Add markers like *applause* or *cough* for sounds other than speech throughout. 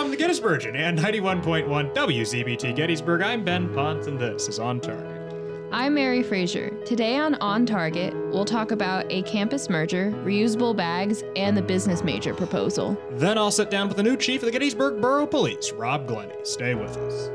From the Gettysburgian and 91.1 WZBT Gettysburg, I'm Ben Ponce, and this is On Target. I'm Mary Frazier. Today on On Target, we'll talk about a campus merger, reusable bags, and the business major proposal. Then I'll sit down with the new chief of the Gettysburg Borough Police, Rob Glenny. Stay with us.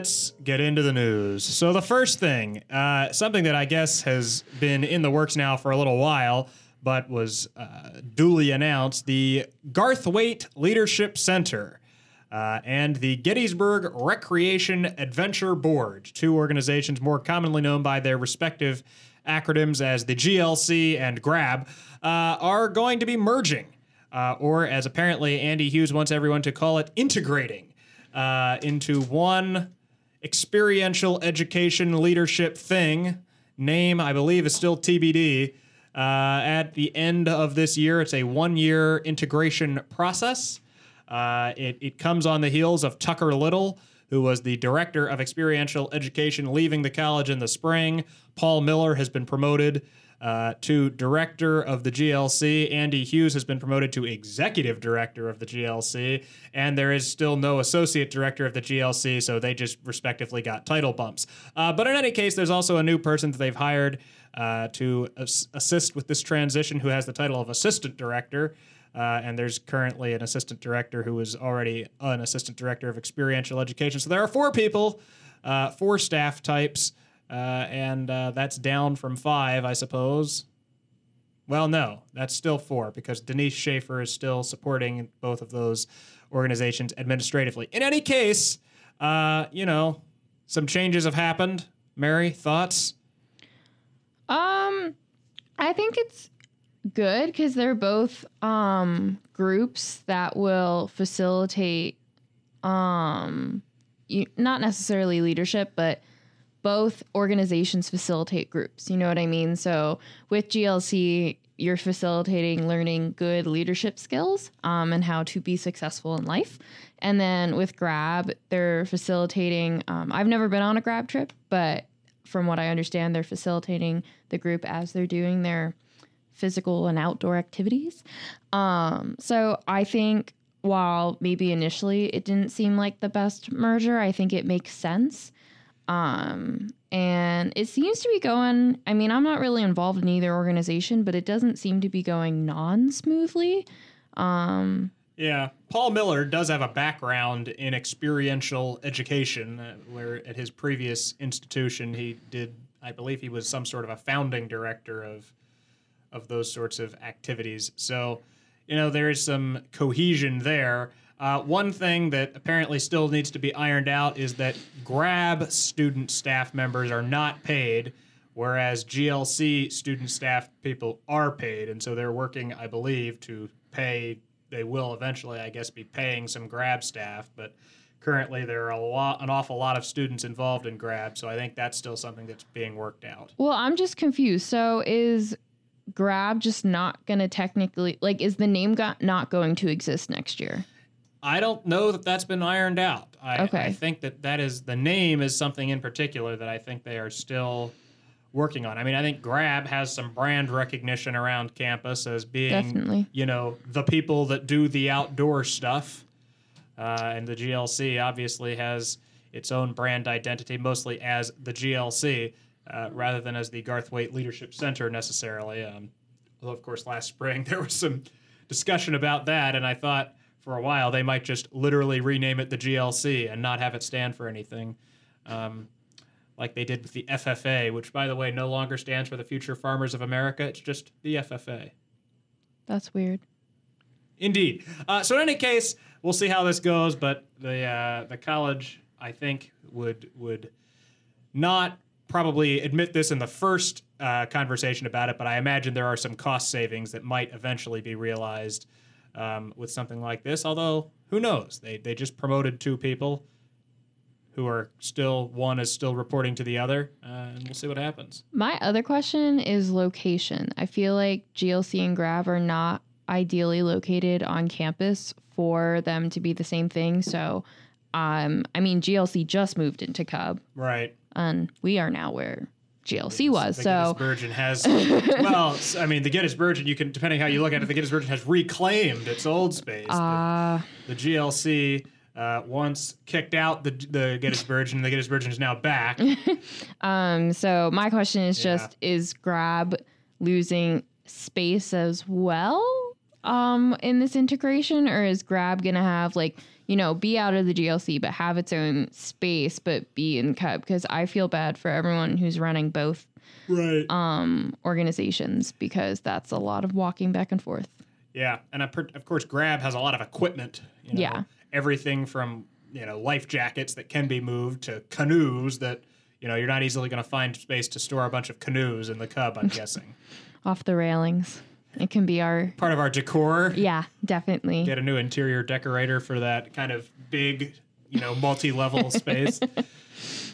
Let's get into the news. So, the first thing, uh, something that I guess has been in the works now for a little while, but was uh, duly announced the Garthwaite Leadership Center uh, and the Gettysburg Recreation Adventure Board, two organizations more commonly known by their respective acronyms as the GLC and GRAB, uh, are going to be merging, uh, or as apparently Andy Hughes wants everyone to call it, integrating uh, into one experiential education leadership thing. Name, I believe, is still TBD. Uh, at the end of this year, it's a one year integration process. Uh, it, it comes on the heels of Tucker Little, who was the director of experiential education, leaving the college in the spring. Paul Miller has been promoted uh, to director of the GLC. Andy Hughes has been promoted to executive director of the GLC, and there is still no associate director of the GLC, so they just respectively got title bumps. Uh, but in any case, there's also a new person that they've hired uh, to as- assist with this transition who has the title of assistant director. Uh, and there's currently an assistant director who is already an assistant director of experiential education. So there are four people, uh, four staff types, uh, and uh, that's down from five, I suppose. Well, no, that's still four because Denise Schaefer is still supporting both of those organizations administratively. In any case, uh, you know, some changes have happened. Mary, thoughts? Um, I think it's good because they're both um groups that will facilitate um you, not necessarily leadership, but both organizations facilitate groups. You know what I mean? So with GLC, you're facilitating learning good leadership skills um, and how to be successful in life. And then with Grab, they're facilitating. Um, I've never been on a Grab trip, but from what I understand, they're facilitating the group as they're doing their physical and outdoor activities. Um, so I think while maybe initially it didn't seem like the best merger, I think it makes sense. Um, and it seems to be going, I mean, I'm not really involved in either organization, but it doesn't seem to be going non smoothly. Um, Yeah, Paul Miller does have a background in experiential education, uh, where at his previous institution he did, I believe, he was some sort of a founding director of of those sorts of activities. So, you know, there is some cohesion there. Uh, one thing that apparently still needs to be ironed out is that Grab student staff members are not paid, whereas GLC student staff people are paid, and so they're working, I believe, to pay. They will eventually, I guess, be paying some Grab staff, but currently there are a lot, an awful lot of students involved in Grab, so I think that's still something that's being worked out. well, I'm just confused. So is Grab just not going to technically, like, is the name not going to exist next year? I don't know that that's been ironed out. I, Okay. I think that that is the name is something in particular that I think they are still working on. I mean, I think Grab has some brand recognition around campus as being, Definitely. you know, the people that do the outdoor stuff. Uh, and the GLC obviously has its own brand identity, mostly as the GLC, uh, rather than as the Garthwaite Leadership Center necessarily. Um, although, of course, last spring *laughs* there was some discussion about that, and I thought for a while they might just literally rename it the GLC and not have it stand for anything, um, like they did with the FFA, which, by the way, no longer stands for the Future Farmers of America. It's just the FFA. That's weird. Indeed. Uh, so in any case, we'll see how this goes. But the uh, the college, I think, would would not probably admit this in the first uh, conversation about it. But I imagine there are some cost savings that might eventually be realized um, with something like this. Although who knows? They they just promoted two people who are still one is still reporting to the other, uh, and we'll see what happens. My other question is location. I feel like GLC and Grab are not ideally located on campus for them to be the same thing. So, um, I mean, GLC just moved into Cub, Right. and we are now where GLC was. The So, Gettysburgian has, *laughs* well, I mean, the Gettysburgian, you can, depending how you look at it, the Gettysburgian has reclaimed its old space. The- uh, the GLC uh, once kicked out the the Gettysburgian, and the Gettysburgian is now back. *laughs* um, so my question is Yeah. just: Is Grab losing space as well um, in this integration, or is Grab gonna have like you know be out of the GLC but have its own space but be in Cub? Because I feel bad for everyone who's running both right. um, organizations because that's a lot of walking back and forth. Yeah, and of of course, Grab has a lot of equipment. You know, Yeah. everything from you know life jackets that can be moved to canoes that you know you're not easily going to find space to store a bunch of canoes in the Cub. I'm *laughs* guessing Off the railings, it can be our part of our decor. yeah, definitely. Get a new interior decorator for that kind of big, you know, multi-level *laughs* space.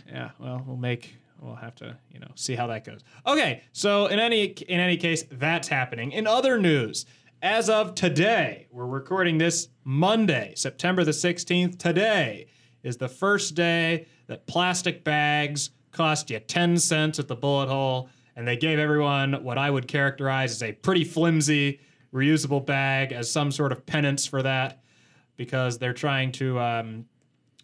Yeah, well, we'll make we'll have to, you know, see how that goes. Okay, so in any in any case, that's happening. In other news, as of today, we're recording this Monday, September the 16th. Today is the first day that plastic bags cost you 10 cents at the bullet hole, and they gave everyone what I would characterize as a pretty flimsy reusable bag as some sort of penance for that because they're trying to um,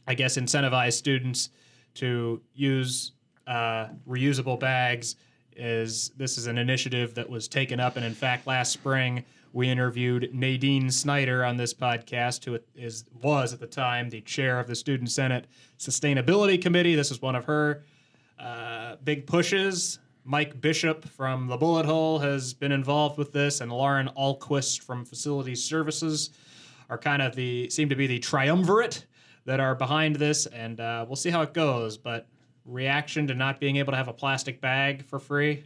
I guess, incentivize students to use uh, reusable bags. Is this is an initiative that was taken up, and in fact, last spring we interviewed Nadine Snyder on this podcast, who is was at the time the chair of the Student Senate Sustainability Committee. This is one of her uh, big pushes. Mike Bishop from the Bullet Hole has been involved with this, and Lauren Alquist from Facilities Services are kind of the seem to be the triumvirate that are behind this, and uh, we'll see how it goes. But reaction to not being able to have a plastic bag for free.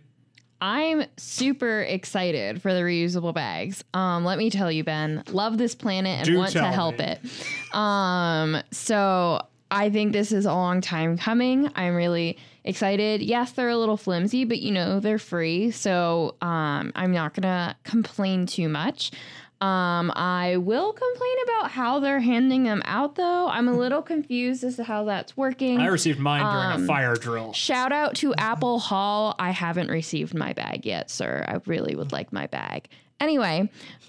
I'm super excited for the reusable bags. Um, let me tell you, Ben, love this planet and Do want to help me. it. Um, so I think this is a long time coming. I'm really excited. Yes, they're a little flimsy, but you know they're free, so um, I'm not gonna complain too much. Um, I will complain about how they're handing them out, though. I'm a little confused as to how that's working. I received mine during Um, a fire drill. Shout out to Apple Hall. I haven't received my bag yet, sir. I really would like my bag. Anyway,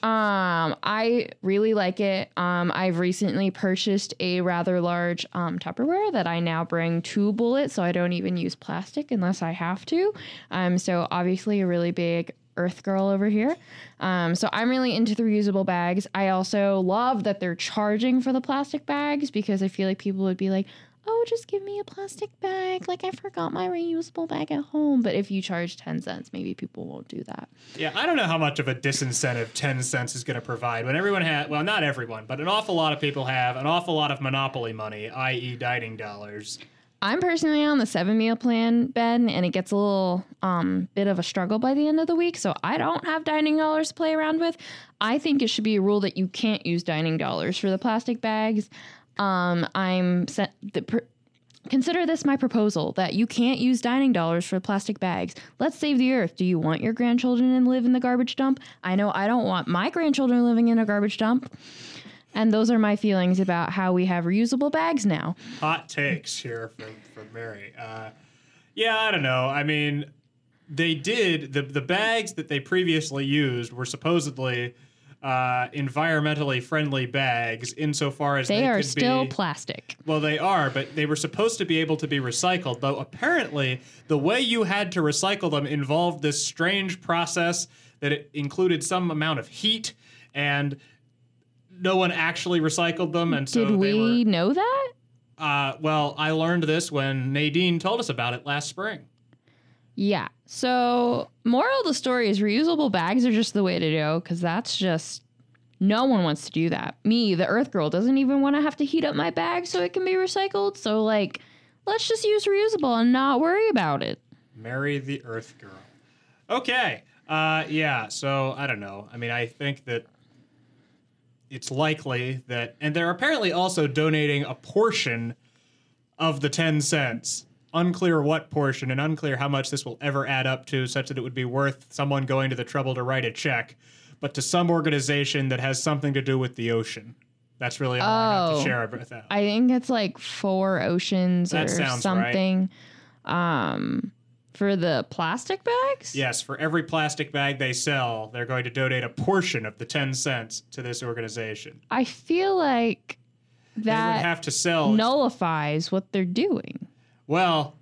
um, I really like it. Um, I've recently purchased a rather large um, Tupperware that I now bring to Bullet, so I don't even use plastic unless I have to. Um, so obviously a really big Earth girl over here. Um, so I'm really into the reusable bags. I also love that they're charging for the plastic bags because I feel like people would be like, oh, just give me a plastic bag. Like I forgot my reusable bag at home. But if you charge 10 cents, maybe people won't do that. Yeah, I don't know how much of a disincentive 10 cents is going to provide when everyone has, well, not everyone, but an awful lot of people have an awful lot of monopoly money, i.e., dining dollars. I'm personally on the seven meal plan, Ben, and it gets a little um, bit of a struggle by the end of the week. So I don't have dining dollars to play around with. I think it should be a rule that you can't use dining dollars for the plastic bags. Um, I'm set. The, consider this my proposal that you can't use dining dollars for plastic bags. Let's save the earth. Do you want your grandchildren to live in the garbage dump? I know I don't want my grandchildren living in a garbage dump. And those are my feelings about how we have reusable bags now. hot takes here from, from Mary. Uh, yeah, I don't know. I mean, they did the the bags that they previously used were supposedly uh, environmentally friendly bags insofar as they, They are could still be, plastic. well, they are, but they were supposed to be able to be recycled. Though apparently, the way you had to recycle them involved this strange process that it included some amount of heat and. No one actually recycled them, and so Did they were. we know that? Uh, well, I learned this when Nadine told us about it last spring. Yeah. So, moral of the story is reusable bags are just the way to go because that's just no one wants to do that. Me, the Earth Girl, doesn't even want to have to heat up my bag so it can be recycled. So, like, let's just use reusable and not worry about it. Mary the Earth Girl. Okay. Uh, yeah. So I don't know. I mean, I think that it's likely that, and they're apparently also donating a portion of the ten cents. Unclear what portion, and unclear how much this will ever add up to, such that it would be worth someone going to the trouble to write a check. but to some organization that has something to do with the ocean. That's really all I have Oh. to share with that. I think it's like four oceans That or sounds something. Um, for the plastic bags. Yes, for every plastic bag they sell, they're going to donate a portion of the 10 cents to this organization. I feel like they would that have to sell. nullifies what they're doing. Well,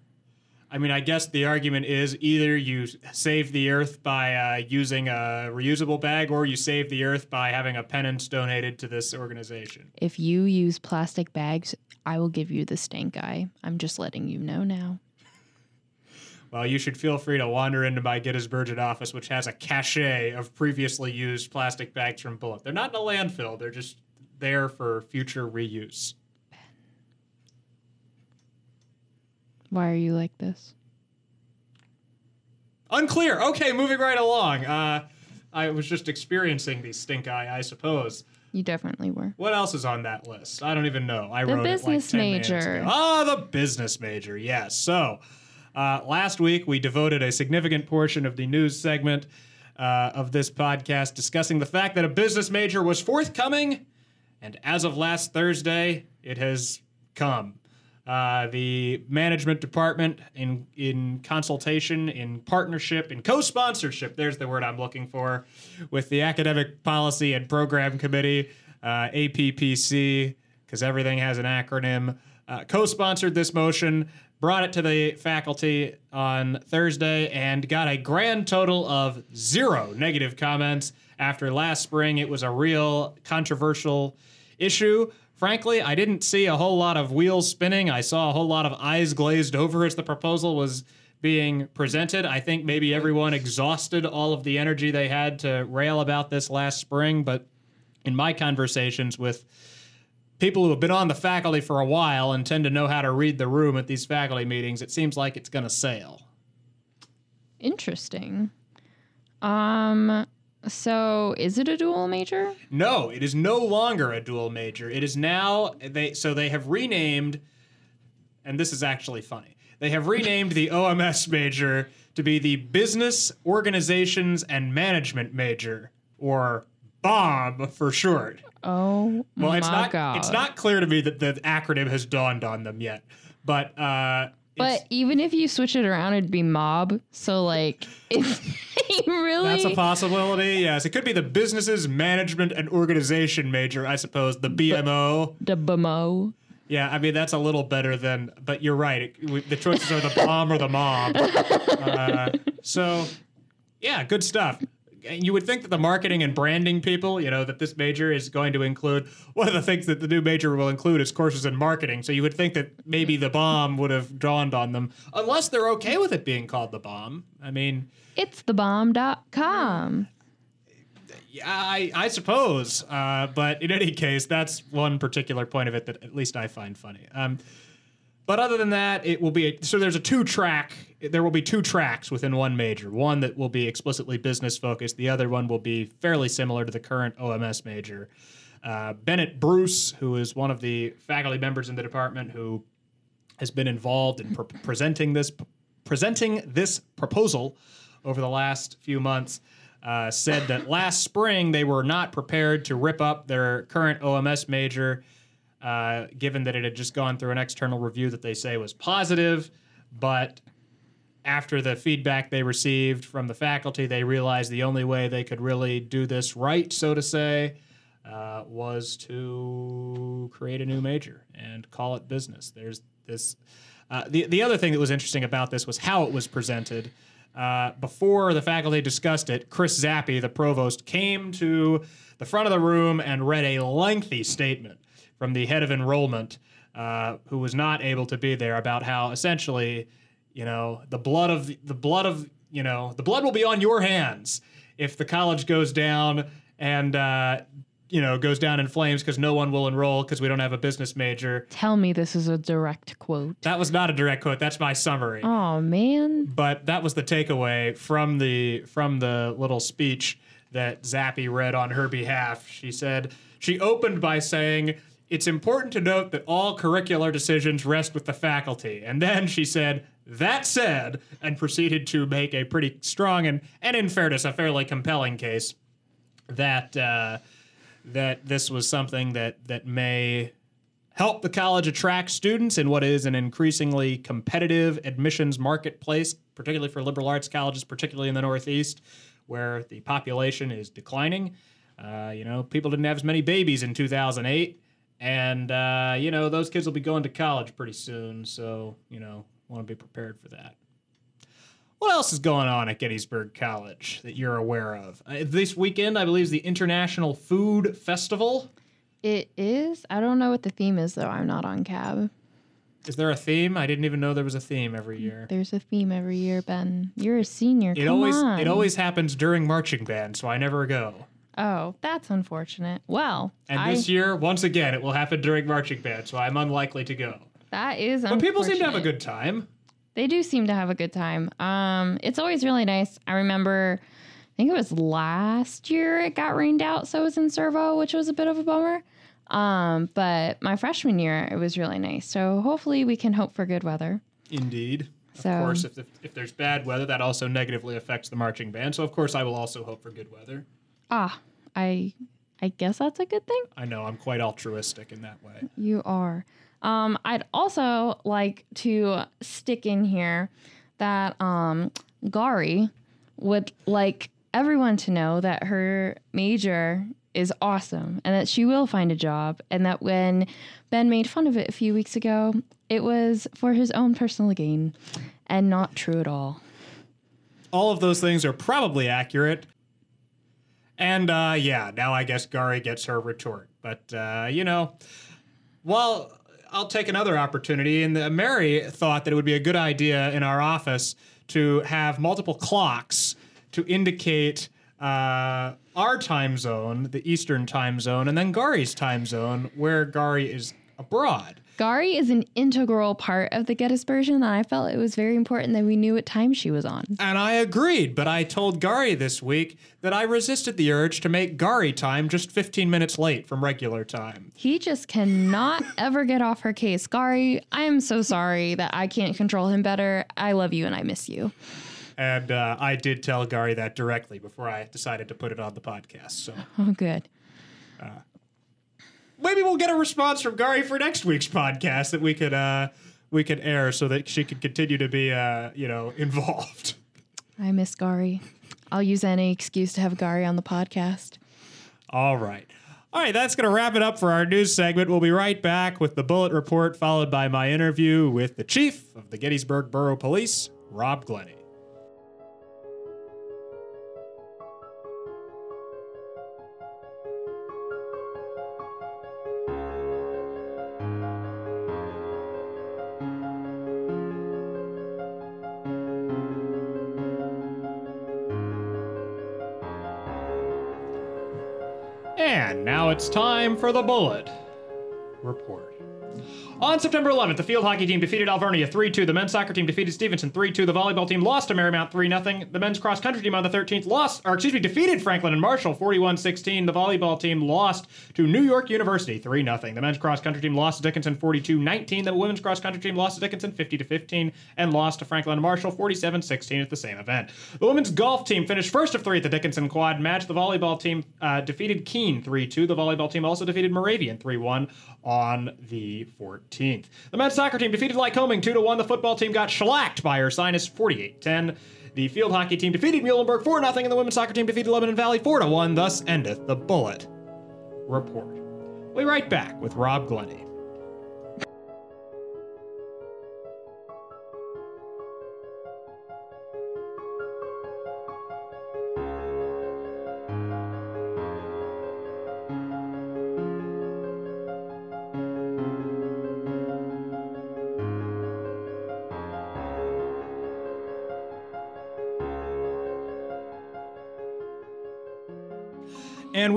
I mean, I guess the argument is either you save the earth by uh, using a reusable bag or you save the earth by having a penance donated to this organization. If you use plastic bags, I will give you the stink eye. I'm just letting you know now. Well, you should feel free to wander into my Gettysburg office, which has a cache of previously used plastic bags from Bullet. They're not in a landfill, they're just there for future reuse. Why are you like this? Unclear. Okay, moving right along. Uh, I was just experiencing the stink eye, I suppose. You definitely were. What else is on that list? I don't even know. I The wrote business it like 10 minutes major. Ah, the business major. Yes. So, uh, last week we devoted a significant portion of the news segment uh, of this podcast discussing the fact that a business major was forthcoming, and as of last Thursday, it has come. Uh, the management department, in in consultation, in partnership, in co-sponsorship. There's the word I'm looking for, with the academic policy and program committee, uh, APPC, because everything has an acronym. Uh, co-sponsored this motion, brought it to the faculty on Thursday, and got a grand total of zero negative comments. After last spring, it was a real controversial issue. Frankly, I didn't see a whole lot of wheels spinning. I saw a whole lot of eyes glazed over as the proposal was being presented. I think maybe everyone exhausted all of the energy they had to rail about this last spring, but in my conversations with people who have been on the faculty for a while and tend to know how to read the room at these faculty meetings, it seems like it's going to sail. Interesting. Um, so is it a dual major? No, it is no longer a dual major. It is now they so they have renamed and this is actually funny. They have renamed the OMS major to be the Business Organizations and Management major or BOM for short. Oh Well, my it's not god! it's not clear to me that the acronym has dawned on them yet. But uh But it's- even if you switch it around, it'd be mob. So like, *laughs* it's really That's a possibility. Yes, it could be the businesses management and organization major, I suppose. The BMO. the BMO. Yeah, I mean that's a little better than. But you're right. It, we, the choices are the bomb or the mob. *laughs* Uh, so, yeah, good stuff. And You would think that the marketing and branding people, you know, that this major is going to include. One of the things that the new major will include is courses in marketing. So you would think that maybe the bomb would have dawned on them, unless they're okay with it being called the bomb. I mean, It's thebomb.com. Yeah, I, I suppose. Uh, but in any case, that's one particular point of it that at least I find funny. Um, but other than that, it will be a, so there's a two track. There will be two tracks within one major. One that will be explicitly business focused. The other one will be fairly similar to the current OMS major. Uh, Bennett Bruce, who is one of the faculty members in the department, who has been involved in pre- presenting this presenting this proposal over the last few months. Uh, said that last spring they were not prepared to rip up their current OMS major, uh, given that it had just gone through an external review that they say was positive. But after the feedback they received from the faculty, they realized the only way they could really do this right, so to say, uh, was to create a new major and call it business. There's this. Uh, the the other thing that was interesting about this was how it was presented. Uh, before the faculty discussed it, Chris Zappe, the provost, came to the front of the room and read a lengthy statement from the head of enrollment, uh, who was not able to be there, about how essentially, you know, the blood of the blood of you know the blood will be on your hands if the college goes down and uh, you know goes down in flames because no one will enroll because we don't have a business major. Tell me this is a direct quote. That was not a direct quote. That's my summary Oh man. but that was the takeaway from the from the little speech that Zappe read on her behalf. She said she opened by saying it's important to note that all curricular decisions rest with the faculty. And then she said, that said, and proceeded to make a pretty strong and, and in fairness, a fairly compelling case that uh, that this was something that that may help the college attract students in what is an increasingly competitive admissions marketplace, particularly for liberal arts colleges, particularly in the Northeast, where the population is declining. Uh, you know, people didn't have as many babies in 2008, and uh, you know those kids will be going to college pretty soon. So you know, want to be prepared for that. What else is going on at Gettysburg College that you're aware of? Uh, this weekend, I believe, is the International Food Festival. It is. I don't know what the theme is though. I'm not on cab. Is there a theme? I didn't even know there was a theme every year. There's a theme every year, Ben. You're a senior. It Come always on. it always happens during marching band, so I never go. Oh, that's unfortunate. Well, And I, this year, once again, it will happen during marching band, so I'm unlikely to go. That is. But people seem to have a good time. They do seem to have a good time. Um, it's always really nice. I remember, I think it was last year it got rained out, so it was in Servo, which was a bit of a bummer. Um, but my freshman year, it was really nice. So hopefully we can hope for good weather. Indeed. So- of course, if, the, if there's bad weather, that also negatively affects the marching band. So, of course, I will also hope for good weather. Ah, I, I guess that's a good thing. I know I'm quite altruistic in that way. You are. Um, I'd also like to stick in here that um, Gari would like everyone to know that her major is awesome and that she will find a job, and that when Ben made fun of it a few weeks ago, it was for his own personal gain and not true at all. All of those things are probably accurate. And uh, yeah, now I guess Gari gets her retort. But uh, you know, well, I'll take another opportunity. And the, Mary thought that it would be a good idea in our office to have multiple clocks to indicate uh, our time zone, the Eastern time zone, and then Gari's time zone, where Gari is abroad. Gari is an integral part of the Gettysburgian, and I felt it was very important that we knew what time she was on. And I agreed, but I told Gari this week that I resisted the urge to make Gari time just 15 minutes late from regular time. He just cannot *laughs* ever get off her case. Gari, I am so sorry that I can't control him better. I love you and I miss you. And uh, I did tell Gari that directly before I decided to put it on the podcast. So Oh, good. Maybe we'll get a response from Gari for next week's podcast that we could uh, we could air so that she could continue to be uh, you know *laughs* involved. I miss Gari. I'll use any excuse to have Gari on the podcast. All right. All right, that's going to wrap it up for our news segment. We'll be right back with the bullet report, followed by my interview with the chief of the Gettysburg Borough Police, Rob Glenny. It's time for the bullet report. On September 11th, the field hockey team defeated Alvernia 3 2. The men's soccer team defeated Stevenson 3 2. The volleyball team lost to Marymount 3 0. The men's cross country team on the 13th lost, or excuse me, defeated Franklin and Marshall 41 16. The volleyball team lost to New York University 3 0. The men's cross country team lost to Dickinson 42 19. The women's cross country team lost to Dickinson 50 15 and lost to Franklin and Marshall 47 16 at the same event. The women's golf team finished first of three at the Dickinson quad match. The volleyball team uh, defeated Keene 3 2. The volleyball team also defeated Moravian 3 1 on the 14th. The men's soccer team defeated Lycoming 2 1. The football team got shellacked by Ursinus 48 10. The field hockey team defeated Muhlenberg 4 0, and the women's soccer team defeated Lebanon Valley 4 1. Thus endeth the bullet report. We'll be right back with Rob Glenny.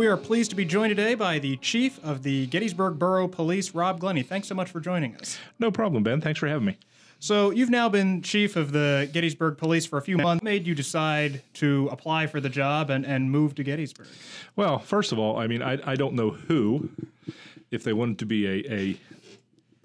We are pleased to be joined today by the chief of the Gettysburg Borough Police, Rob Glenny. Thanks so much for joining us. No problem, Ben. Thanks for having me. So you've now been chief of the Gettysburg Police for a few months. What made you decide to apply for the job and, and move to Gettysburg? Well, first of all, I mean, I, I don't know who, if they wanted to be a, a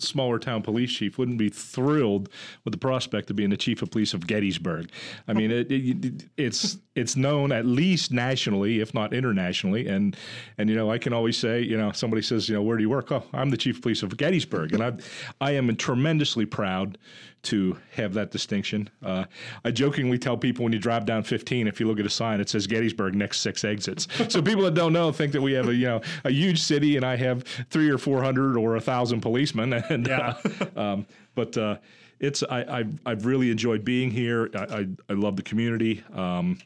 smaller town police chief wouldn't be thrilled with the prospect of being the chief of police of Gettysburg. I mean, it, it, it's it's known at least nationally, if not internationally, and and you know I can always say, you know, somebody says, you know, where do you work? Oh, I'm the chief of police of Gettysburg, and I I am tremendously proud to have that distinction. Uh, I jokingly tell people when you drive down 15, if you look at a sign, it says Gettysburg next six exits. so people that don't know think that we have a you know a huge city, and I have three or four hundred or a thousand policemen, *laughs* and Yeah. uh, um, but. Uh, it's I, I've, I've really enjoyed being here. I, I, I love the community. Um,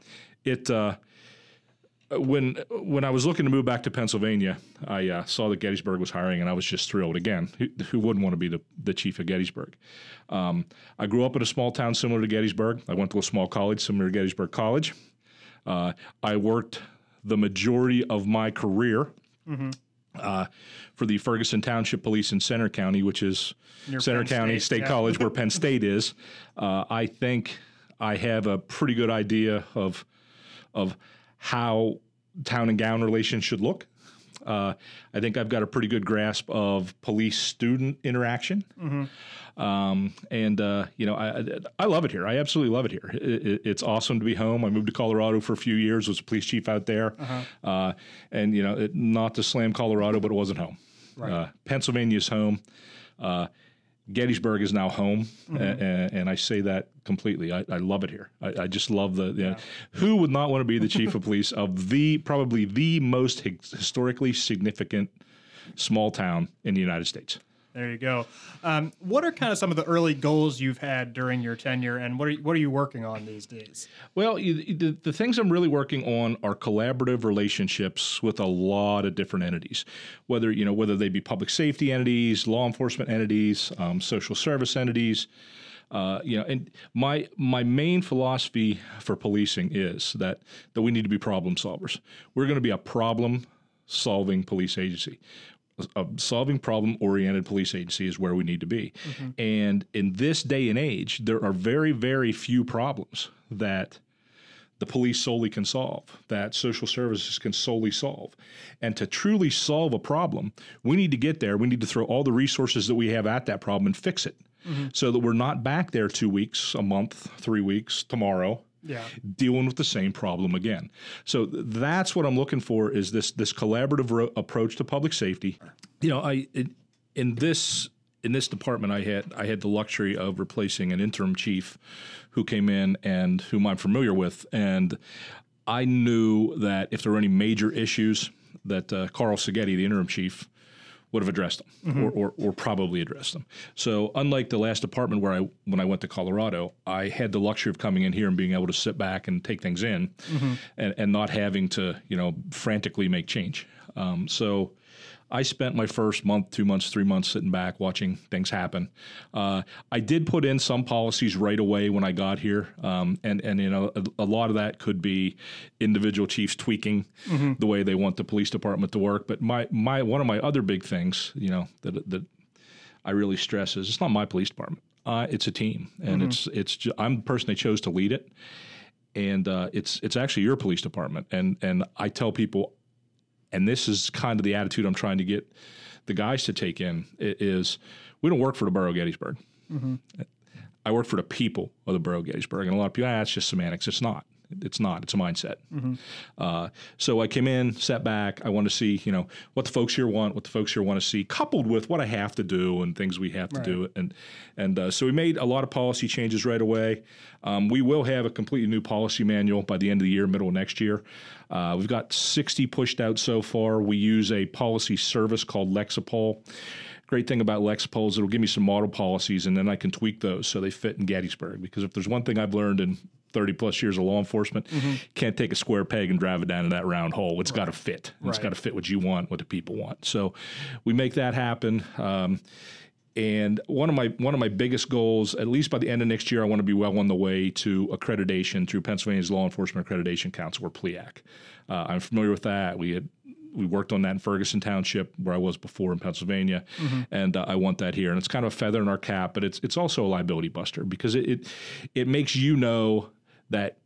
it uh, when when I was looking to move back to Pennsylvania, I uh, saw that Gettysburg was hiring, and I was just thrilled. Again, who, who wouldn't want to be the, the chief of Gettysburg? Um, I grew up in a small town similar to Gettysburg. I went to a small college similar to Gettysburg College. Uh, I worked the majority of my career uh, for the Ferguson Township Police in Centre County, which is Near Center Penn County State, State yeah. College, where *laughs* Penn State is. Uh, I think I have a pretty good idea of of how town and gown relations should look. Uh, I think I've got a pretty good grasp of police student interaction. Um, and uh, you know, I, I love it here. I absolutely love it here. It, it, it's awesome to be home. I moved to Colorado for a few years. Was a police chief out there, uh and you know, it, not to slam Colorado, but it wasn't home. Uh, Pennsylvania's home. Gettysburg is now home, mm-hmm. a- a- and, I say that completely. I, I love it here. I, I just love the. You know, who would not want to be the chief of police of the probably the most historically significant small town in the United States? There you go. Um, what are kind of some of the early goals you've had during your tenure, and what are you, what are you working on these days? Well, you, the, the things I'm really working on are collaborative relationships with a lot of different entities, whether you know whether they be public safety entities, law enforcement entities, um, social service entities. Uh, you know, and my my main philosophy for policing is that that we need to be problem solvers. We're going to be a problem solving police agency. A solving problem oriented police agency is where we need to be. Mm-hmm. And in this day and age, there are very, very few problems that the police solely can solve, that social services can solely solve. And to truly solve a problem, we need to get there. We need to throw all the resources that we have at that problem and fix it mm-hmm. so that we're not back there two weeks, a month, three weeks, tomorrow. Yeah. Dealing with the same problem again. So that's what I'm looking for is this this collaborative ro- approach to public safety. You know, I it, in this in this department, I had I had the luxury of replacing an interim chief who came in and whom I'm familiar with, and I knew that if there were any major issues, that uh, Carl Seghetti, the interim chief, would have addressed them or, or, or probably addressed them. So unlike the last apartment where I when I went to Colorado, I had the luxury of coming in here and being able to sit back and take things in and, and not having to, you know, frantically make change. Um, so I spent my first month, two months, three months sitting back watching things happen. Uh, I did put in some policies right away when I got here, um, and and you know a, a lot of that could be individual chiefs tweaking the way they want the police department to work. But my my one of my other big things, you know, that that I really stress is it's not my police department. Uh, it's a team, and it's it's ju- I'm the person they chose to lead it, and uh, it's it's actually your police department. And and I tell people and this is kind of the attitude I'm trying to get the guys to take in is we don't work for the borough of Gettysburg. I work for the people of the borough of Gettysburg, and a lot of people, ah, it's just semantics. It's not. It's not. It's a mindset. Uh, so I came in, sat back. I want to see, you know, what the folks here want, what the folks here want to see, coupled with what I have to do and things we have to do. And and uh, so we made a lot of policy changes right away. Um, we will have a completely new policy manual by the end of the year, middle of next year. Uh, we've got 60 pushed out so far. We use a policy service called Lexipol. Great thing about Lexipol is it'll give me some model policies, and then I can tweak those so they fit in Gettysburg. Because if there's one thing I've learned in 30 plus years of law enforcement, can't take a square peg and drive it down to that round hole. It's got to fit. It's Right. got to fit what you want, what the people want. So we make that happen. Um, and one of my one of my biggest goals, at least by the end of next year, I want to be well on the way to accreditation through Pennsylvania's Law Enforcement Accreditation Council, or PLEAC. Uh, I'm familiar with that. We had we worked on that in Ferguson Township, where I was before in Pennsylvania, and uh, I want that here. And it's kind of a feather in our cap, but it's it's also a liability buster because it it, it makes you know that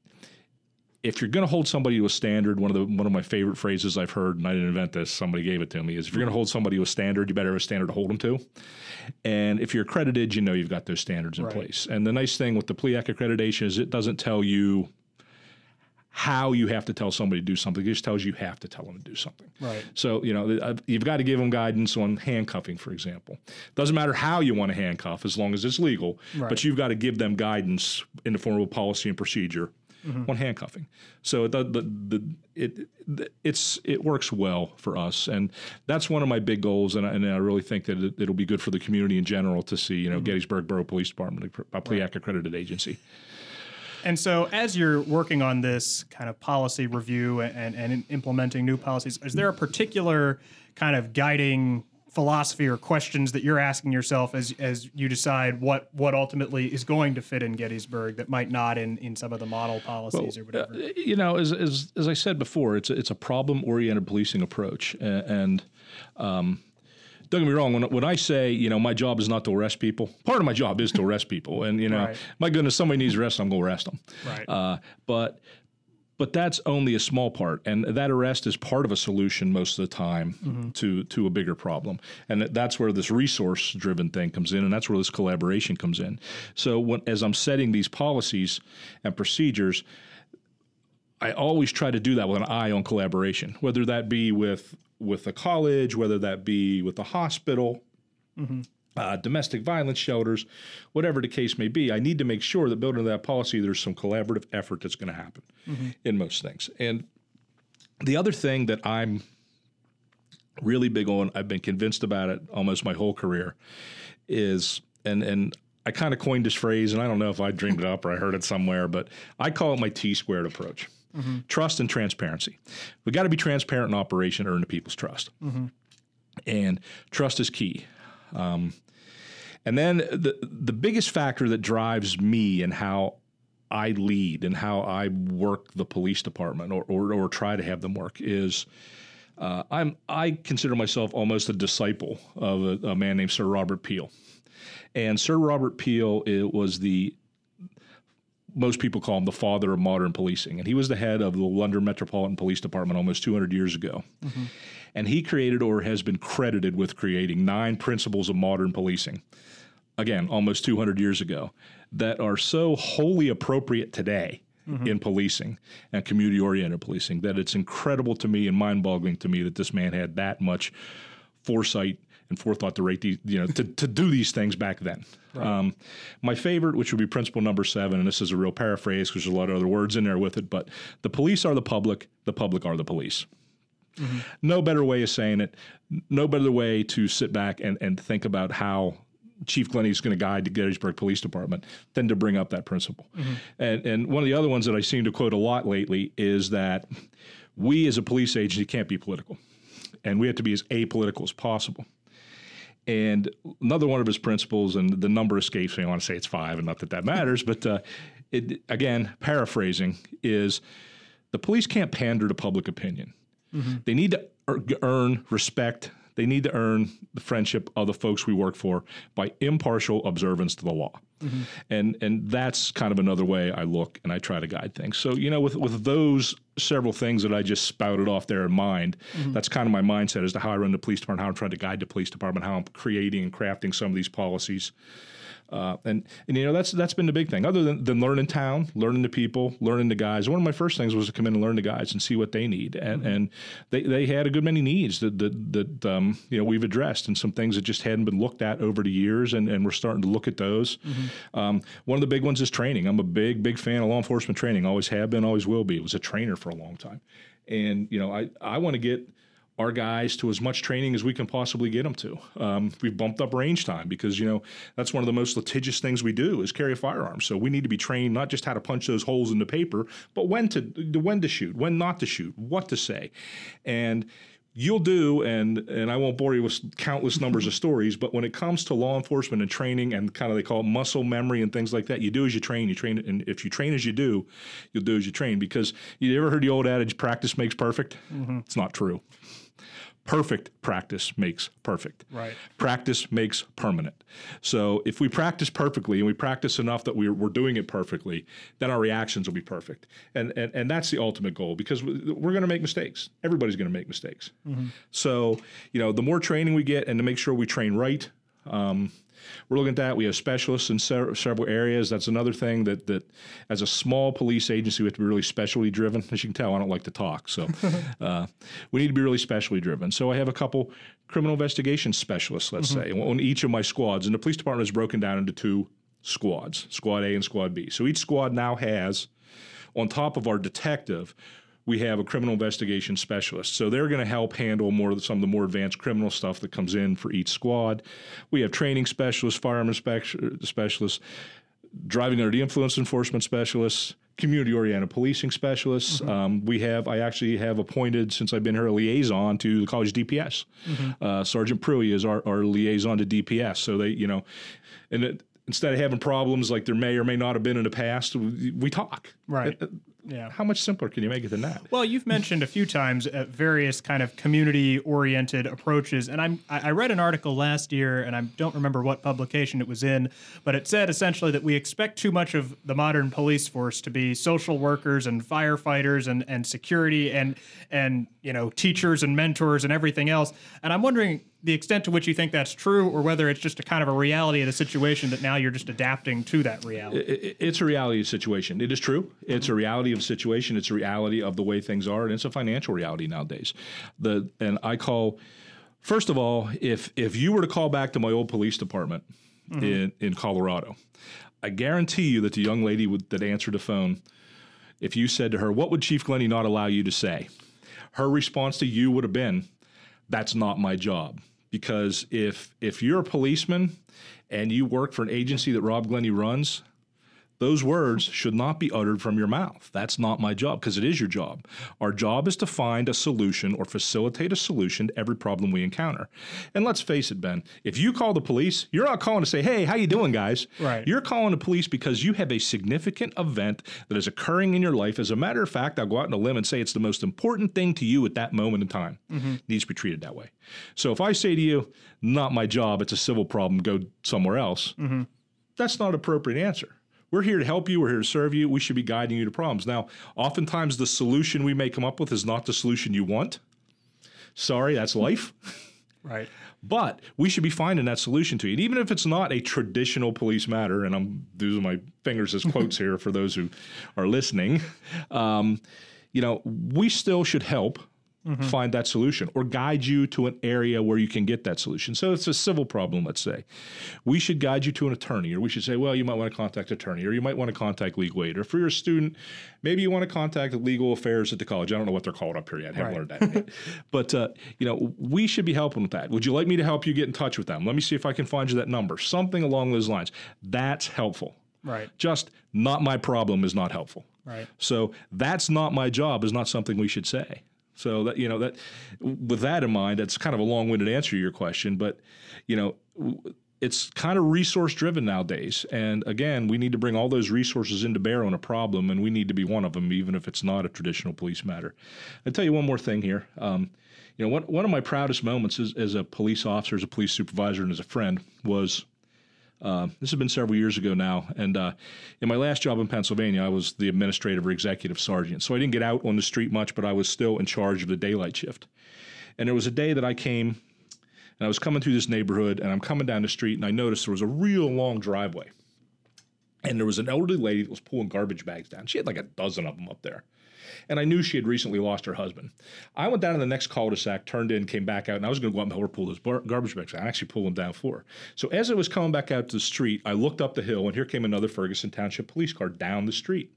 if you're going to hold somebody to a standard, one of the one of my favorite phrases I've heard, and I didn't invent this, somebody gave it to me, is if you're going to hold somebody to a standard, you better have a standard to hold them to. And if you're accredited, you know you've got those standards in Right. place. And the nice thing with the PLEAC accreditation is it doesn't tell you how you have to tell somebody to do something. It just tells you you have to tell them to do something. Right. So, you know, uh, you've got to give them guidance on handcuffing, for example. Doesn't matter how you want to handcuff as long as it's legal, Right. but you've got to give them guidance in the form of a policy and procedure Mm-hmm. on handcuffing. So the, the, the, it, it, it's, it works well for us. And that's one of my big goals. And I, and I really think that it, it'll be good for the community in general to see, you Mm-hmm. know, Gettysburg Borough Police Department, a PLEAC accredited agency. And so, as you're working on this kind of policy review and, and implementing new policies, is there a particular kind of guiding philosophy or questions that you're asking yourself as as you decide what what ultimately is going to fit in Gettysburg that might not in in some of the model policies or whatever? Uh, you know, as, as as I said before, it's a, it's a problem oriented policing approach, A- and um, don't get me wrong. When when I say you know my job is not to arrest people, part of my job is to arrest people, and you know, Right. my goodness, somebody needs arrest, I'm going to arrest them. Right. Uh, but but that's only a small part, and that arrest is part of a solution most of the time to to a bigger problem, and that- that's where this resource driven thing comes in, and that's where this collaboration comes in. So when as I'm setting these policies and procedures, I always try to do that with an eye on collaboration, whether that be with with a college, whether that be with a hospital, uh, domestic violence shelters, whatever the case may be. I need to make sure that building that policy, there's some collaborative effort that's going to happen in most things. And the other thing that I'm really big on, I've been convinced about it almost my whole career, is and and I kind of coined this phrase, and I don't know if I dreamed it up or I heard it somewhere, but I call it my T squared approach. Trust and transparency. We got to be transparent in operation, earn the people's trust, and trust is key. Um, and then the the biggest factor that drives me and how I lead and how I work the police department or or, or try to have them work is uh, I'm I consider myself almost a disciple of a, a man named Sir Robert Peel, and Sir Robert Peel it was the most people call him the father of modern policing, and he was the head of the London Metropolitan Police Department almost 200 years ago. Mm-hmm. And he created or has been credited with creating nine principles of modern policing again, almost 200 years ago, that are so wholly appropriate today mm-hmm. in policing and community oriented policing that it's incredible to me and mind boggling to me that this man had that much foresight and forethought to rate these, you know, to, to do these things back then. Um, my favorite, which would be principle number seven, and this is a real paraphrase because there's a lot of other words in there with it, but the police are the public, the public are the police. No better way of saying it. No better way to sit back and, and think about how Chief Glenny is going to guide the Gettysburg Police Department than to bring up that principle. And, and one of the other ones that I seem to quote a lot lately is that we as a police agency can't be political, and we have to be as apolitical as possible. And another one of his principles, and the number escapes me. I want to say it's five, and not that that matters, but uh, it, again, paraphrasing is the police can't pander to public opinion. They need to earn respect. They need to earn the friendship of the folks we work for by impartial observance to the law. Mm-hmm. And and that's kind of another way I look and I try to guide things. So, you know, with with those several things that I just spouted off there in mind, mm-hmm. that's kind of my mindset as to how I run the police department, how I'm trying to guide the police department, how I'm creating and crafting some of these policies. Uh, and and you know that's that's been the big thing. Other than, than learning town, learning the people, learning the guys. One of my first things was to come in and learn the guys and see what they need. And and they, they had a good many needs that that, that um, you know we've addressed, and some things that just hadn't been looked at over the years, and, and we're starting to look at those. Um, one of the big ones is training. I'm a big big fan of law enforcement training. Always have been, always will be. Was a trainer for a long time, and you know I I want to get our guys to as much training as we can possibly get them to. Um, we've bumped up range time because you know that's one of the most litigious things we do is carry a firearm. So we need to be trained not just how to punch those holes in the paper, but when to when to shoot, when not to shoot, what to say, and you'll do and and I won't bore you with countless numbers of stories but when it comes to law enforcement and training and kind of they call it muscle memory and things like that you do as you train you train and if you train as you do you'll do as you train because you ever heard the old adage practice makes perfect? Mm-hmm. It's not true Perfect practice makes perfect. Right. Practice makes permanent. So if we practice perfectly and we practice enough that we're, we're doing it perfectly, then our reactions will be perfect. And and, and that's the ultimate goal because we- we're going to make mistakes. Everybody's going to make mistakes. So you know, the more training we get, and to make sure we train right. Um, we're looking at that. We have specialists in se- several areas. That's another thing that that as a small police agency, we have to be really specialty driven. As you can tell, I don't like to talk, so *laughs* uh, we need to be really specialty driven. So I have a couple criminal investigation specialists, let's say, on each of my squads, and the police department is broken down into two squads: Squad A and Squad B. So each squad now has, on top of our detective, we have a criminal investigation specialist. So they're going to help handle more of some of the more advanced criminal stuff that comes in for each squad. We have training specialists, firearm spec- specialists, driving under the influence enforcement specialists, community oriented policing specialists. Um, we have, I actually have appointed, since I've been here, a liaison to the college DPS. Uh, Sergeant Pruitt is our, our liaison to DPS. So they, you know, and it, instead of having problems like there may or may not have been in the past, we, we talk. Right. Yeah. How much simpler can you make it than that? Well, you've mentioned a few times uh, various kind of community-oriented approaches, and I'm I I read an article last year, and I don't remember what publication it was in, but it said essentially that we expect too much of the modern police force to be social workers and firefighters and and security and and you know teachers and mentors and everything else, and I'm wondering the extent to which you think that's true, or whether it's just a kind of a reality of the situation that now you're just adapting to that reality. It's a reality of situation. It is true. It's a reality of the situation. It's a reality of the way things are, and it's a financial reality nowadays. The and I call first of all, if if you were to call back to my old police department mm-hmm. in in Colorado, I guarantee you that the young lady would, that answered the phone, if you said to her, "What would Chief Glenny not allow you to say?" her response to you would have been, "That's not my job." Because if if you're a policeman and you work for an agency that Rob Glenny runs, those words should not be uttered from your mouth. That's not my job because it is your job. Our job is to find a solution or facilitate a solution to every problem we encounter. And let's face it, Ben, if you call the police, you're not calling to say, "Hey, how you doing, guys?" Right. You're calling the police because you have a significant event that is occurring in your life. As a matter of fact, I'll go out on a limb and say it's the most important thing to you at that moment in time. Mm-hmm. Needs to be treated that way. So if I say to you, "Not my job. It's a civil problem. Go somewhere else," mm-hmm. that's not an appropriate answer. We're here to help you. We're here to serve you. We should be guiding you to problems. Now, oftentimes the solution we may come up with is not the solution you want. Sorry, that's life. *laughs* Right. But we should be finding that solution to it. Even if it's not a traditional police matter, and I'm using my fingers as quotes *laughs* here for those who are listening, um, you know, we still should help find that solution or guide you to an area where you can get that solution. So it's a civil problem, let's say. We should guide you to an attorney, or we should say, well, you might want to contact attorney, or you might want to contact legal aid. Or if you're a student, maybe you want to contact legal affairs at the college. I don't know what they're called up here yet. I haven't Right. learned that yet. *laughs* But uh, you know, we should be helping with that. Would you like me to help you get in touch with them? Let me see if I can find you that number. Something along those lines. That's helpful. Right. Just not my problem is not helpful. Right. So that's not my job is not something we should say. So that you know that with that in mind, that's kind of a long-winded answer to your question, but you know it's kind of resource driven nowadays. And again, we need to bring all those resources into bear on a problem, and we need to be one of them, even if it's not a traditional police matter. I'll tell you one more thing here. Um, you know, one, one of my proudest moments as, as a police officer, as a police supervisor, and as a friend was uh, this has been several years ago now. And uh, in my last job in Pennsylvania, I was the administrative or executive sergeant. So I didn't get out on the street much, but I was still in charge of the daylight shift. And there was a day that I came and I was coming through this neighborhood and I'm coming down the street and I noticed there was a real long driveway. And there was an elderly lady that was pulling garbage bags down. She had like a dozen of them up there. And I knew she had recently lost her husband. I went down to the next cul-de-sac, turned in, came back out, and I was going to go out and help her pull those bar- garbage bags. I actually pulled them down for her. So as I was coming back out to the street, I looked up the hill, and here came another Ferguson Township police car down the street.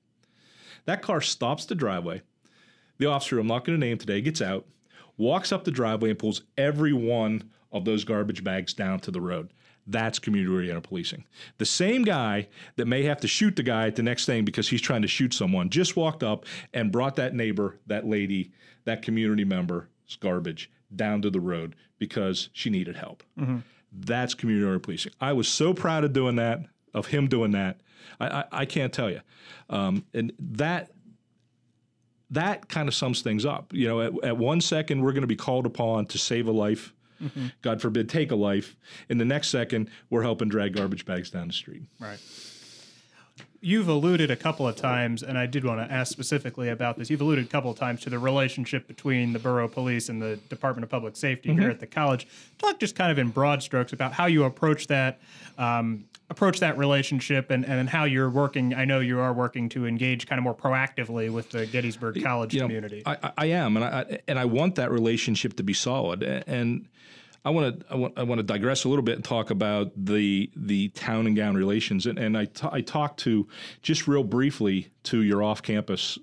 That car stops the driveway. The officer, I'm not going to name today, gets out, walks up the driveway, and pulls every one of those garbage bags down to the road. That's community oriented policing. The same guy that may have to shoot the guy at the next thing because he's trying to shoot someone just walked up and brought that neighbor, that lady, that community member's garbage down to the road because she needed help. That's community oriented policing. I was so proud of doing that, of him doing that. I, I, I can't tell you. Um, and that that kind of sums things up. You know, at, at one second we're going to be called upon to save a life. God forbid, take a life. In the next second, we're helping drag garbage bags down the street. Right. You've alluded a couple of times, and I did want to ask specifically about this. You've alluded a couple of times to the relationship between the borough police and the Department of Public Safety here at the college. Talk just kind of in broad strokes about how you approach that, um, approach that relationship, and, and how you're working. I know you are working to engage kind of more proactively with the Gettysburg College You know, community. I, I- am, and I and I want that relationship to be solid. And I want to I want I want to digress a little bit and talk about the the town and gown relations. And, and I t- I talked to just real briefly to your off campus.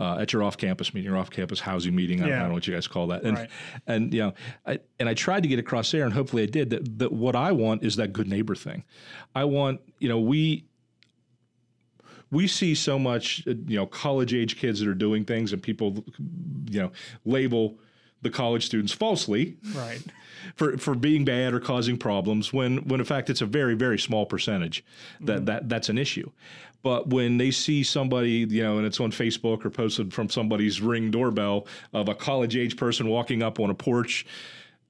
Uh, at your off-campus meeting, your off-campus housing meeting, I, I Yeah. don't know what you guys call that, and Right. and you know, I, and I tried to get across there, and hopefully I did. That, that what I want is that good neighbor thing. I want, you know, we we see so much, uh, you know, college age kids that are doing things, and people, you know, label the college students falsely right. for, for being bad or causing problems when when in fact it's a very very small percentage that mm-hmm. that that's an issue. But when they see somebody, you know, and it's on Facebook or posted from somebody's ring doorbell of a college age person walking up on a porch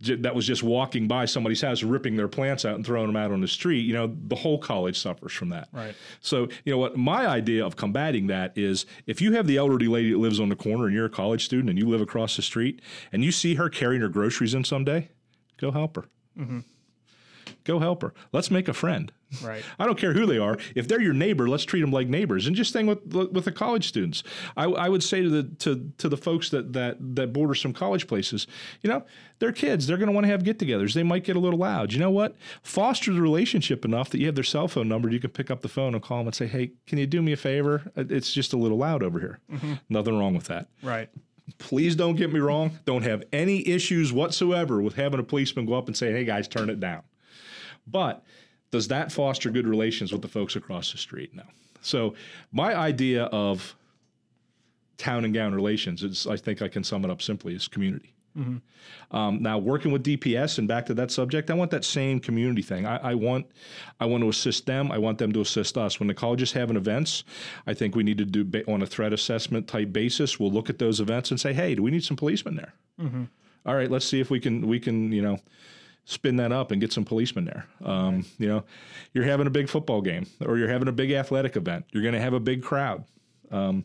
that was just walking by somebody's house, ripping their plants out and throwing them out on the street, you know, the whole college suffers from that. Right. So, you know what? My idea of combating that is if you have the elderly lady that lives on the corner and you're a college student and you live across the street and you see her carrying her groceries in someday, go help her. Mm-hmm. Go help her. Let's make a friend. Right. I don't care who they are. If they're your neighbor, let's treat them like neighbors. And just thing with with the college students, I, I would say to the to to the folks that that that border some college places, you know, they're kids. They're going to want to have get-togethers. They might get a little loud. You know what? Foster the relationship enough that you have their cell phone number. You can pick up the phone and call them and say, "Hey, can you do me a favor? Uh, it's just a little loud over here." Mm-hmm. Nothing wrong with that Right. please don't get me wrong, don't have any issues whatsoever with having a policeman go up and say, hey guys, turn it down. But does that foster good relations with the folks across the street? No. So my idea of town and gown relations is, I think I can sum it up simply, is community. Um, now, working with DPS and back to that subject, I want that same community thing. I, I want, I want to assist them. I want them to assist us. When the college is having events, I think we need to do ba- on a threat assessment type basis. We'll look at those events and say, hey, do we need some policemen there? All right, let's see if we can we can you know spin that up and get some policemen there. Um, You know, you're having a big football game or you're having a big athletic event. You're going to have a big crowd. Um,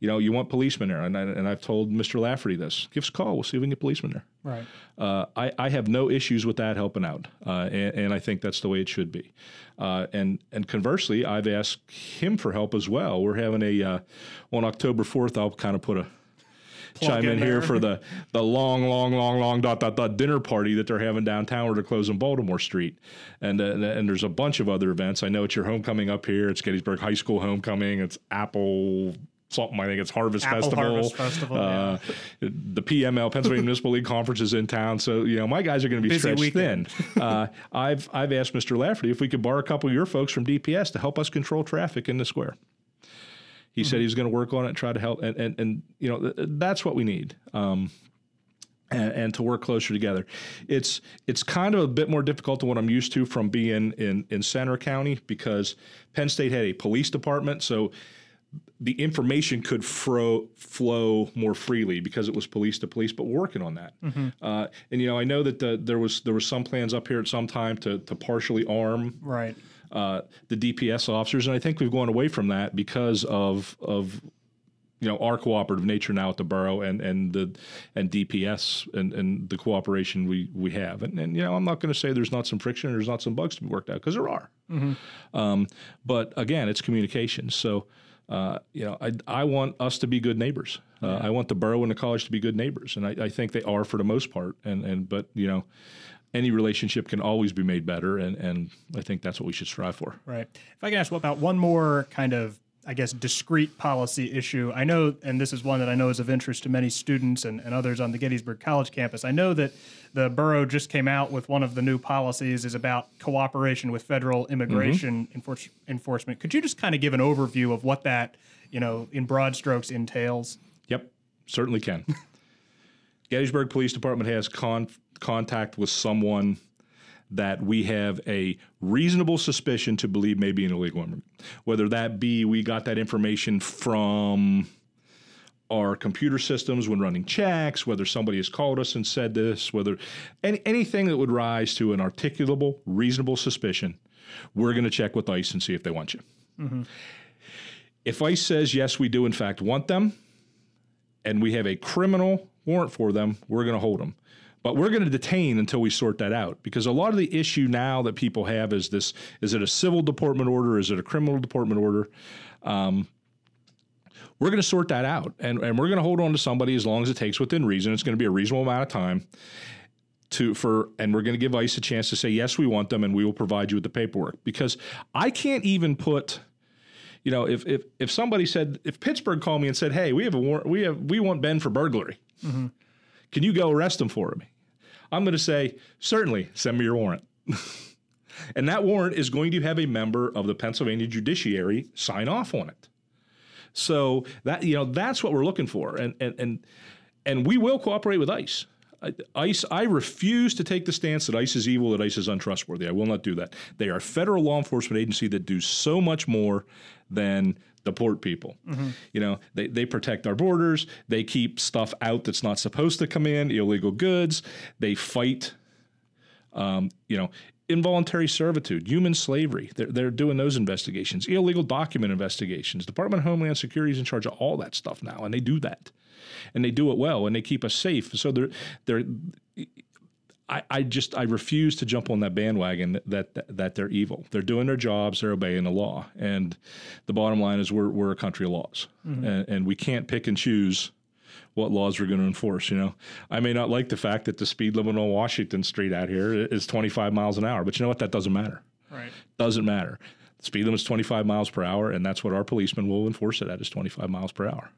you know, you want policemen there, and, I, and I've told Mr. Lafferty this. Give us a call. We'll see if we can get policemen there. Right. Uh, I, I have no issues with that helping out, uh, and, and I think that's the way it should be. Uh, and and conversely, I've asked him for help as well. We're having a uh, on October fourth. I'll kind of put a chime in in, here for the *laughs* the long, long, long, long dot dot dot dinner party that they're having downtown where they're closing Baltimore Street, and uh, and there's a bunch of other events. I know it's your homecoming up here. It's Gettysburg High School homecoming. It's Apple. Something I think it's Harvest Apple Festival. Harvest Festival, Uh, The PML Pennsylvania Municipal League Conference is in town, so you know my guys are going to be Busy stretched weekend. thin. *laughs* Uh, I've I've asked Mr. Lafferty if we could borrow a couple of your folks from DPS to help us control traffic in the square. He said he's going to work on it and try to help, and and, and you know th- that's what we need. Um, and, and to work closer together, it's it's kind of a bit more difficult than what I'm used to from being in in Centre County because Penn State had a police department, so the information could fro- flow more freely because it was police to police. But we're working on that, uh, and you know I know that the, there was there was some plans up here at some time to to partially arm Right. Uh, the DPS officers, and I think we've gone away from that because of of you know our cooperative nature now at the borough and and the and DPS and, and the cooperation we we have. And, and you know I'm not going to say there's not some friction, or there's not some bugs to be worked out because there are. Um, but again, it's communication. So. Uh, you know, I, I want us to be good neighbors. Uh, I want the borough and the college to be good neighbors, and I, I think they are for the most part. And and but you know, any relationship can always be made better, and and I think that's what we should strive for. Right. If I can ask about one more kind of, I guess, discrete policy issue. I know, and this is one that I know is of interest to many students and, and others on the Gettysburg College campus. I know that the borough just came out with one of the new policies is about cooperation with federal immigration mm-hmm. enforce, enforcement. Could you just kind of give an overview of what that, you know, in broad strokes entails? Yep, certainly can. *laughs* Gettysburg Police Department has con- contact with someone that we have a reasonable suspicion to believe may be an illegal immigrant. Whether that be we got that information from our computer systems when running checks, whether somebody has called us and said this, whether any, anything that would rise to an articulable, reasonable suspicion, we're going to check with ICE and see if they want you. Mm-hmm. If ICE says, yes, we do in fact want them, and we have a criminal warrant for them, we're going to hold them. But we're going to detain until we sort that out because a lot of the issue now that people have is this is it a civil deportment order? Is it a criminal deportment order? Um, we're going to sort that out and, and we're going to hold on to somebody as long as it takes within reason. It's going to be a reasonable amount of time to for and we're going to give ICE a chance to say yes we want them and we will provide you with the paperwork because I can't even put you know if if if somebody said if Pittsburgh called me and said hey we have a warrant we have we want Ben for burglary Mm-hmm. can you go arrest him for me? I'm going to say certainly send me your warrant. *laughs* And that warrant is going to have a member of the Pennsylvania judiciary sign off on it. So that you know that's what we're looking for. And and and and we will cooperate with ICE. ICE, I refuse to take the stance that ICE is evil, that ICE is untrustworthy. I will not do that. They are a federal law enforcement agency that do so much more than deport people. You know, they, they protect our borders. They keep stuff out that's not supposed to come in, illegal goods. They fight, um, you know, involuntary servitude, human slavery. They're, they're doing those investigations, illegal document investigations. Department of Homeland Security is in charge of all that stuff now, and they do that and they do it well and they keep us safe. So they're they're I, I just I refuse to jump on that bandwagon that, that that they're evil. They're doing their jobs. They're obeying the law. And the bottom line is we're we're a country of laws, mm-hmm. and, and we can't pick and choose what laws we're going to enforce. You know, I may not like the fact that the speed limit on Washington Street out here is 25 miles an hour, but you know what? That doesn't matter. Right. Doesn't matter. The speed limit is 25 miles per hour, and that's what our policemen will enforce it at is 25 miles per hour.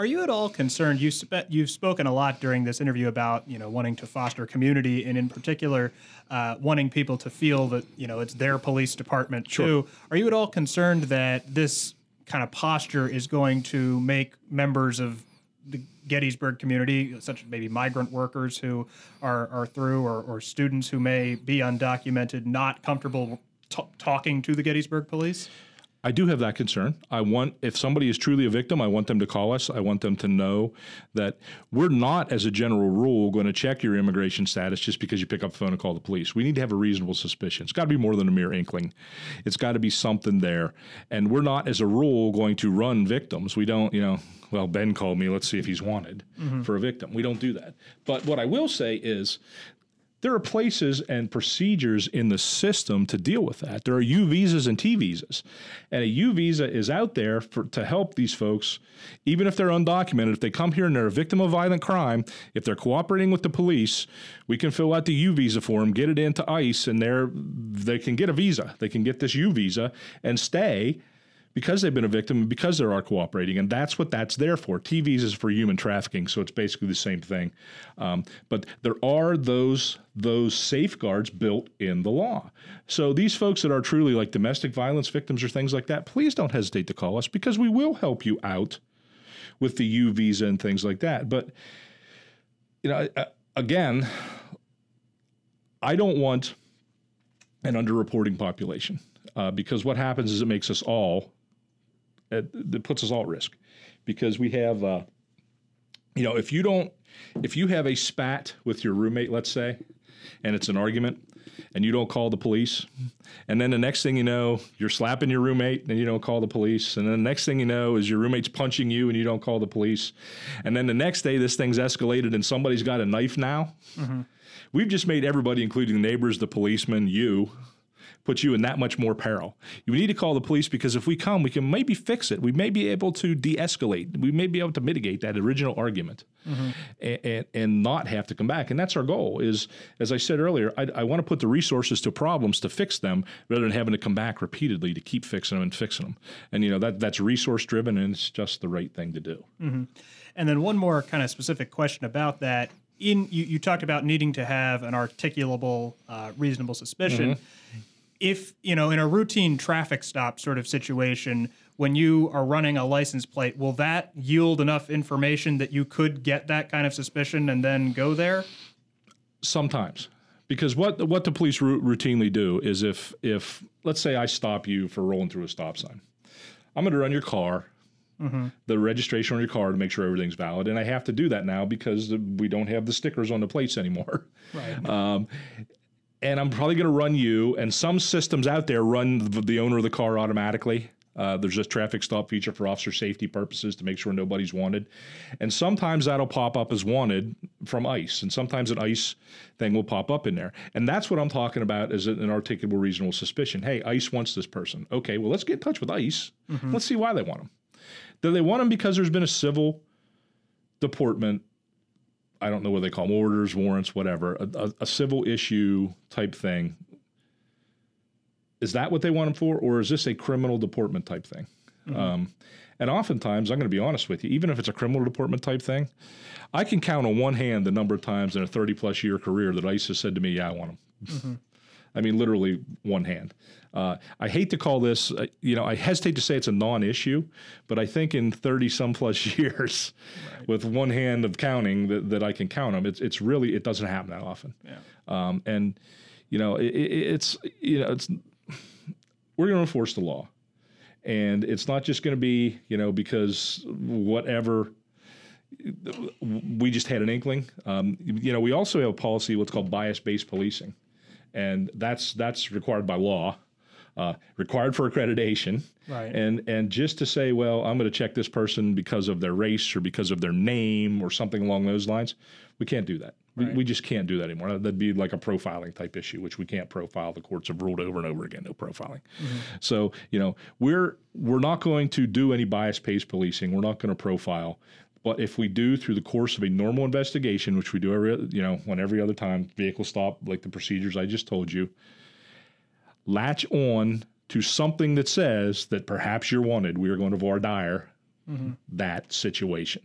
Are you at all concerned? You spe- you've spoken a lot during this interview about you know wanting to foster community, and in particular, uh, wanting people to feel that you know it's their police department too. Are you at all concerned that this kind of posture is going to make members of the Gettysburg community, such as maybe migrant workers who are, are through, or, or students who may be undocumented, not comfortable t- talking to the Gettysburg police? I do have that concern. I want, if somebody is truly a victim, I want them to call us. I want them to know that we're not, as a general rule, going to check your immigration status just because you pick up the phone and call the police. We need to have a reasonable suspicion. It's got to be more than a mere inkling. It's got to be something there. And we're not, as a rule, going to run victims. We don't, you know, well, Ben called me. Let's see if he's wanted mm-hmm. for a victim. We don't do that. But what I will say is there are places and procedures in the system to deal with that. There are U visas and T visas. And a U visa is out there for, to help these folks, even if they're undocumented. If they come here and they're a victim of violent crime, if they're cooperating with the police, we can fill out the U visa for them, get it into ICE, and they're, they can get a visa. They can get this U visa and stay because they've been a victim and because they are cooperating. And that's what that's there for. TVs is for human trafficking, so it's basically the same thing. Um, but there are those those safeguards built in the law. So these folks that are truly like domestic violence victims or things like that, please don't hesitate to call us because we will help you out with the U visa and things like that. But you know, again, I don't want an underreporting population uh, because what happens is it makes us all it, it puts us all at risk. Because we have uh, you know if you don't if you have a spat with your roommate let's say and it's an argument and you don't call the police and then the next thing you know you're slapping your roommate and you don't call the police and then the next thing you know is your roommate's punching you and you don't call the police and then the next day this thing's escalated and somebody's got a knife now. We've just made everybody including the neighbors the policemen you puts you in that much more peril. You need to call the police because if we come, we can maybe fix it. We may be able to de escalate. We may be able to mitigate that original argument mm-hmm. and, and, and not have to come back. And that's our goal is, as I said earlier, I, I want to put the resources to problems to fix them rather than having to come back repeatedly to keep fixing them and fixing them. And, you know, that that's resource driven and it's just the right thing to do. Mm-hmm. And then one more kind of specific question about that. In you, you talked about needing to have an articulable, uh, reasonable suspicion. Mm-hmm. If you know, in a routine traffic stop sort of situation, when you are running a license plate, will that yield enough information that you could get that kind of suspicion and then go there? Sometimes, because what what the police routinely do is if if let's say I stop you for rolling through a stop sign, I'm going to run your car. the registration on your car to make sure everything's valid. And I have to do that now because we don't have the stickers on the plates anymore. Right. *laughs* Um, and I'm probably going to run you. And some systems out there run the, the owner of the car automatically. Uh, there's a traffic stop feature for officer safety purposes to make sure nobody's wanted. And sometimes that'll pop up as wanted from ICE. And sometimes an ICE thing will pop up in there. And that's what I'm talking about is an articulable reasonable suspicion. Hey, ICE wants this person. Okay, well, let's get in touch with ICE. Let's see why they want them. Do they want them because there's been a civil deportment I don't know what they call them, orders, warrants, whatever, a, a, a civil issue type thing. Is that what they want them for, or is this a criminal deportment type thing? Um, and oftentimes, I'm going to be honest with you, even if it's a criminal deportment type thing, I can count on one hand the number of times in a 30 plus year career that ICE has said to me, "Yeah, I want them." I mean, literally one hand. Uh, I hate to call this, uh, you know, I hesitate to say it's a non issue, but I think in 30 some plus *laughs* years, with one hand of counting that, that I can count them, it's, it's really, it doesn't happen that often. Yeah. Um, and, you know, it, it's, you know, it's, we're going to enforce the law. And it's not just going to be, you know, because whatever we just had an inkling. Um, you know, we also have a policy, what's called bias-based policing, and that's that's required by law, uh, required for accreditation. Right. And and just to say, well, I'm going to check this person because of their race or because of their name or something along those lines, we can't do that. We, we just can't do that anymore. That'd be like a profiling type issue, which we can't profile. The courts have ruled over and over again, no profiling. So you know, we're we're not going to do any bias-based policing. We're not going to profile. But if we do through the course of a normal investigation, which we do every, you know, when every other time vehicle stop, like the procedures I just told you, latch on to something that says that perhaps you're wanted, we are going to voir dire mm-hmm. that situation.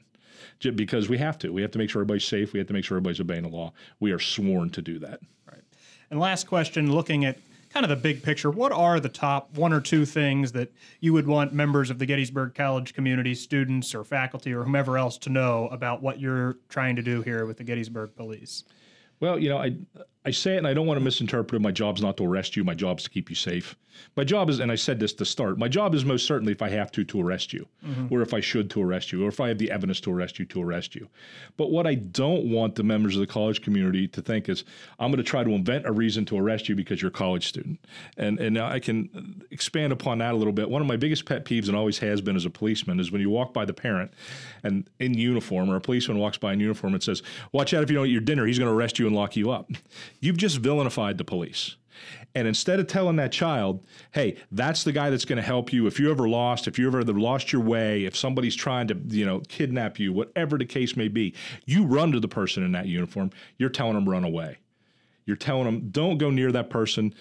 Because we have to. We have to make sure everybody's safe. We have to make sure everybody's obeying the law. We are sworn to do that. Right. And last question, looking at kind of the big picture, what are the top one or two things that you would want members of the Gettysburg College community, students or faculty or whomever else to know about what you're trying to do here with the Gettysburg Police? Well, you know, I I say it and I don't want to misinterpret it. My job's not to arrest you. My job's to keep you safe. My job is, and I said this to start, my job is most certainly if I have to, to arrest you, mm-hmm. or if I should to arrest you, or if I have the evidence to arrest you, to arrest you. But what I don't want the members of the college community to think is, I'm going to try to invent a reason to arrest you because you're a college student. And, and now I can expand upon that a little bit. One of my biggest pet peeves, and always has been as a policeman, is when you walk by the parent and in uniform, or a policeman walks by in uniform and says, Watch out if you don't eat your dinner, he's going to arrest you and lock you up. You've just villainified the police. And instead of telling that child, hey, that's the guy that's going to help you if you ever lost, if you ever lost your way, if somebody's trying to, you know, kidnap you, whatever the case may be, you run to the person in that uniform. You're telling them run away. You're telling them don't go near that person.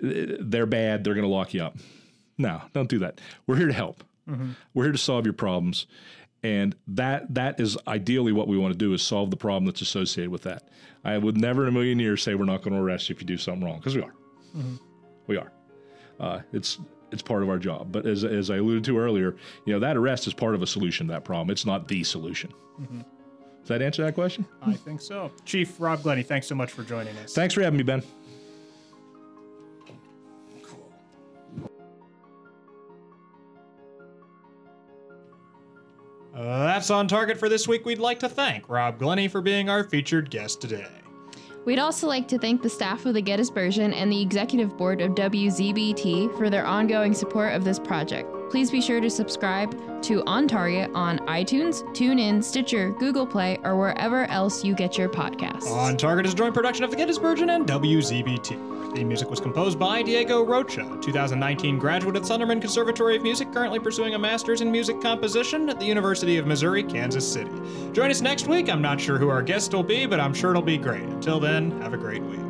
They're bad. They're going to lock you up. No, don't do that. We're here to help. Mm-hmm. We're here to solve your problems. And that that is ideally what we want to do is solve the problem that's associated with that. I would never in a million years say we're not going to arrest you if you do something wrong because we are. We are. Uh, it's it's part of our job. But as as I alluded to earlier, you know that arrest is part of a solution to that problem. It's not the solution. Does that answer that question? I think so. Chief Rob Glenny, thanks so much for joining us. Thanks for having me, Ben. Uh, that's on target for this week. We'd like to thank Rob Glenny for being our featured guest today. We'd also like to thank the staff of the Gettysburgian and the executive board of WZBT for their ongoing support of this project. Please be sure to subscribe to On Target on iTunes, TuneIn, Stitcher, Google Play, or wherever else you get your podcasts. On Target is a joint production of the Gettysburgian and WZBT. Theme music was composed by Diego Rocha, 2019 graduate of the Sunderman Conservatory of Music, currently pursuing a master's in music composition at the University of Missouri, Kansas City. Join us next week. I'm not sure who our guest will be, but I'm sure it'll be great. Until then, have a great week.